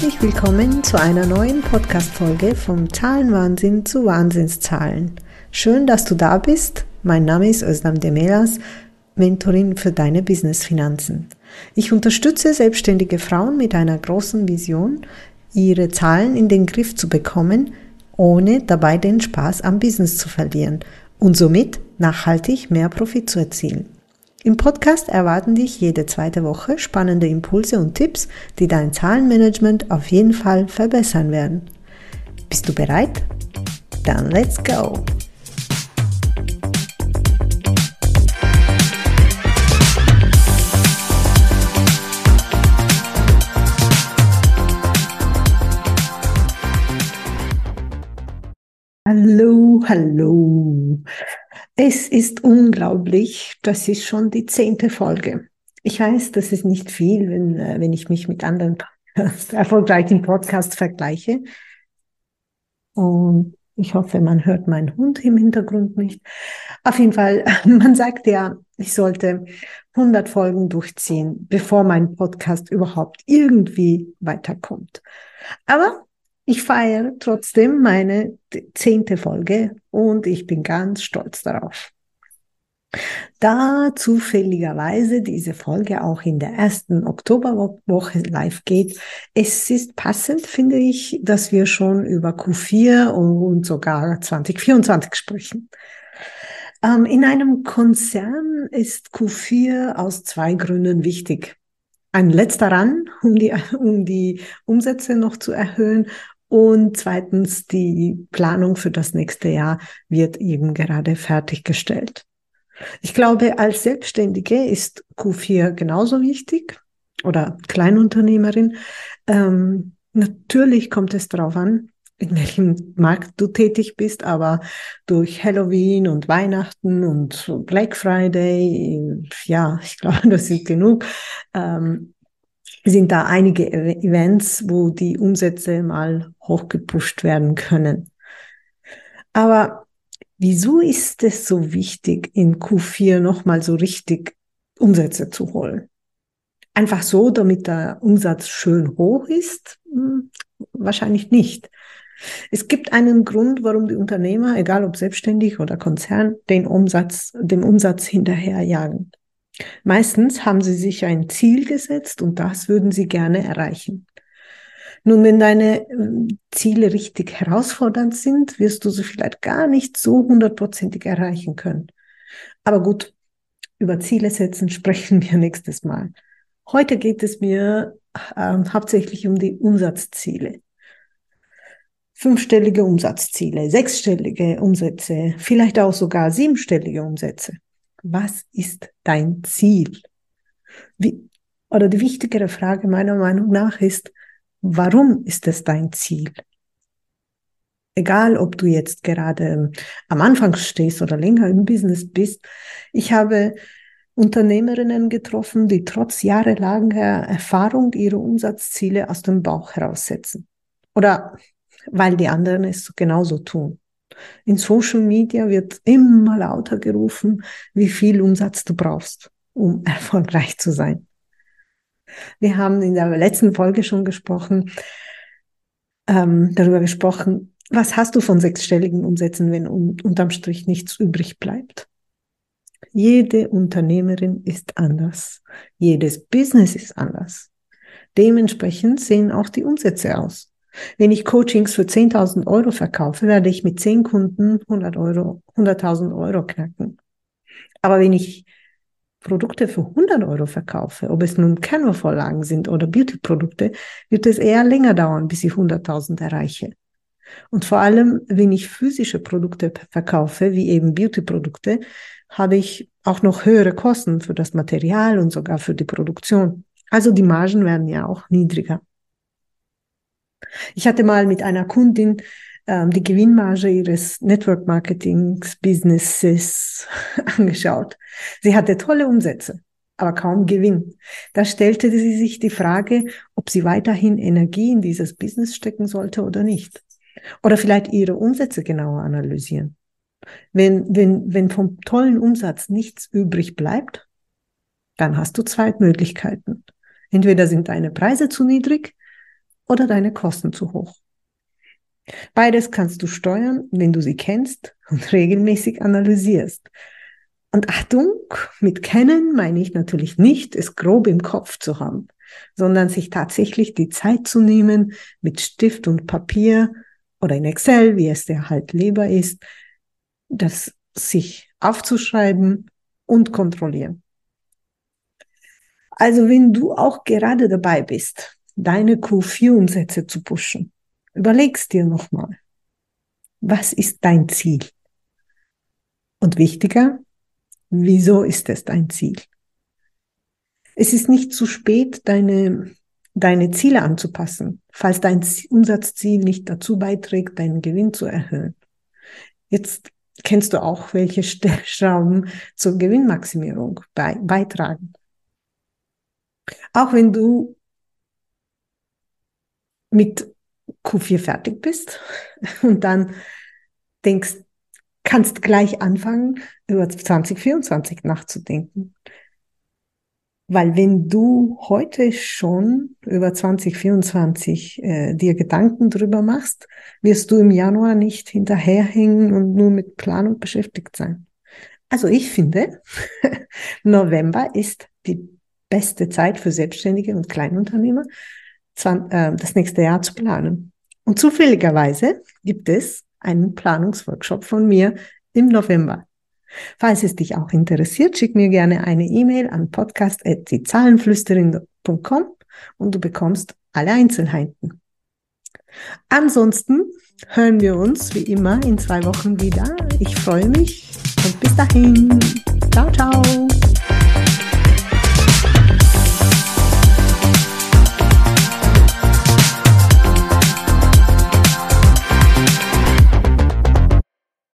Herzlich willkommen zu einer neuen Podcast-Folge vom Zahlenwahnsinn zu Wahnsinnszahlen. Schön, dass du da bist. Mein Name ist Özlem Demelas, Mentorin für deine Businessfinanzen. Ich unterstütze selbstständige Frauen mit einer großen Vision, ihre Zahlen in den Griff zu bekommen, ohne dabei den Spaß am Business zu verlieren und somit nachhaltig mehr Profit zu erzielen. Im Podcast erwarten dich jede zweite Woche spannende Impulse und Tipps, die dein Zahlenmanagement auf jeden Fall verbessern werden. Bist du bereit? Dann let's go! Hallo, hallo. Es ist unglaublich, das ist schon die zehnte Folge. Ich weiß, das ist nicht viel, wenn, äh, wenn ich mich mit anderen erfolgreichen Podcasts vergleiche. Und ich hoffe, man hört meinen Hund im Hintergrund nicht. Auf jeden Fall, man sagt ja, ich sollte 100 Folgen durchziehen, bevor mein Podcast überhaupt irgendwie weiterkommt. Aber ich feiere trotzdem meine zehnte Folge und ich bin ganz stolz darauf. Da zufälligerweise diese Folge auch in der ersten Oktoberwoche live geht, es ist passend, finde ich, dass wir schon über Q4 und sogar 2024 sprechen. Ähm, in einem Konzern ist Q4 aus zwei Gründen wichtig. Ein letzter Run, um die, um die Umsätze noch zu erhöhen und zweitens, die Planung für das nächste Jahr wird eben gerade fertiggestellt. Ich glaube, als Selbstständige ist Q4 genauso wichtig oder Kleinunternehmerin. Ähm, natürlich kommt es darauf an, in welchem Markt du tätig bist, aber durch Halloween und Weihnachten und Black Friday, ja, ich glaube, das ist genug, ähm, sind da einige Events, wo die Umsätze mal hochgepusht werden können. Aber wieso ist es so wichtig, in Q4 nochmal so richtig Umsätze zu holen? Einfach so, damit der Umsatz schön hoch ist? Hm, wahrscheinlich nicht. Es gibt einen Grund, warum die Unternehmer, egal ob selbstständig oder Konzern, den Umsatz, dem Umsatz hinterherjagen. Meistens haben sie sich ein Ziel gesetzt und das würden sie gerne erreichen. Nun, wenn deine ähm, Ziele richtig herausfordernd sind, wirst du sie vielleicht gar nicht so hundertprozentig erreichen können. Aber gut, über Ziele setzen sprechen wir nächstes Mal. Heute geht es mir äh, hauptsächlich um die Umsatzziele. Fünfstellige Umsatzziele, sechsstellige Umsätze, vielleicht auch sogar siebenstellige Umsätze. Was ist dein Ziel? Wie, oder die wichtigere Frage meiner Meinung nach ist, warum ist es dein Ziel? Egal, ob du jetzt gerade am Anfang stehst oder länger im Business bist. Ich habe Unternehmerinnen getroffen, die trotz jahrelanger Erfahrung ihre Umsatzziele aus dem Bauch heraussetzen. Oder weil die anderen es genauso tun. In Social Media wird immer lauter gerufen, wie viel Umsatz du brauchst, um erfolgreich zu sein. Wir haben in der letzten Folge schon gesprochen, ähm, darüber gesprochen, was hast du von sechsstelligen Umsätzen, wenn un unterm Strich nichts übrig bleibt? Jede Unternehmerin ist anders. Jedes Business ist anders. Dementsprechend sehen auch die Umsätze aus. Wenn ich Coachings für 10.000 Euro verkaufe, werde ich mit 10 Kunden 100 Euro, 100.000 Euro knacken. Aber wenn ich Produkte für 100 Euro verkaufe, ob es nun Canva-Vorlagen sind oder Beauty-Produkte, wird es eher länger dauern, bis ich 100.000 erreiche. Und vor allem, wenn ich physische Produkte verkaufe, wie eben Beauty-Produkte, habe ich auch noch höhere Kosten für das Material und sogar für die Produktion. Also die Margen werden ja auch niedriger. Ich hatte mal mit einer Kundin ähm, die Gewinnmarge ihres Network Marketing Businesses angeschaut. Sie hatte tolle Umsätze, aber kaum Gewinn. Da stellte sie sich die Frage, ob sie weiterhin Energie in dieses Business stecken sollte oder nicht. Oder vielleicht ihre Umsätze genauer analysieren. Wenn, wenn, wenn vom tollen Umsatz nichts übrig bleibt, dann hast du zwei Möglichkeiten. Entweder sind deine Preise zu niedrig oder deine Kosten zu hoch? Beides kannst du steuern, wenn du sie kennst und regelmäßig analysierst. Und Achtung, mit kennen meine ich natürlich nicht, es grob im Kopf zu haben, sondern sich tatsächlich die Zeit zu nehmen, mit Stift und Papier oder in Excel, wie es dir halt lieber ist, das sich aufzuschreiben und kontrollieren. Also wenn du auch gerade dabei bist, deine Q4-Umsätze zu pushen, überlegst dir nochmal, was ist dein Ziel? Und wichtiger, wieso ist es dein Ziel? Es ist nicht zu spät, deine, deine Ziele anzupassen, falls dein Umsatzziel nicht dazu beiträgt, deinen Gewinn zu erhöhen. Jetzt kennst du auch, welche Stellschrauben zur Gewinnmaximierung bei, beitragen. Auch wenn du mit Q4 fertig bist und dann denkst, kannst gleich anfangen, über 2024 nachzudenken. Weil wenn du heute schon über 2024 äh, dir Gedanken drüber machst, wirst du im Januar nicht hinterherhängen und nur mit Planung beschäftigt sein. Also ich finde, November ist die beste Zeit für Selbstständige und Kleinunternehmer, das nächste Jahr zu planen. Und zufälligerweise gibt es einen Planungsworkshop von mir im November. Falls es dich auch interessiert, schick mir gerne eine E-Mail an podcast.diezahlenflüsterin.com und du bekommst alle Einzelheiten. Ansonsten hören wir uns wie immer in zwei Wochen wieder. Ich freue mich und bis dahin. Ciao, ciao.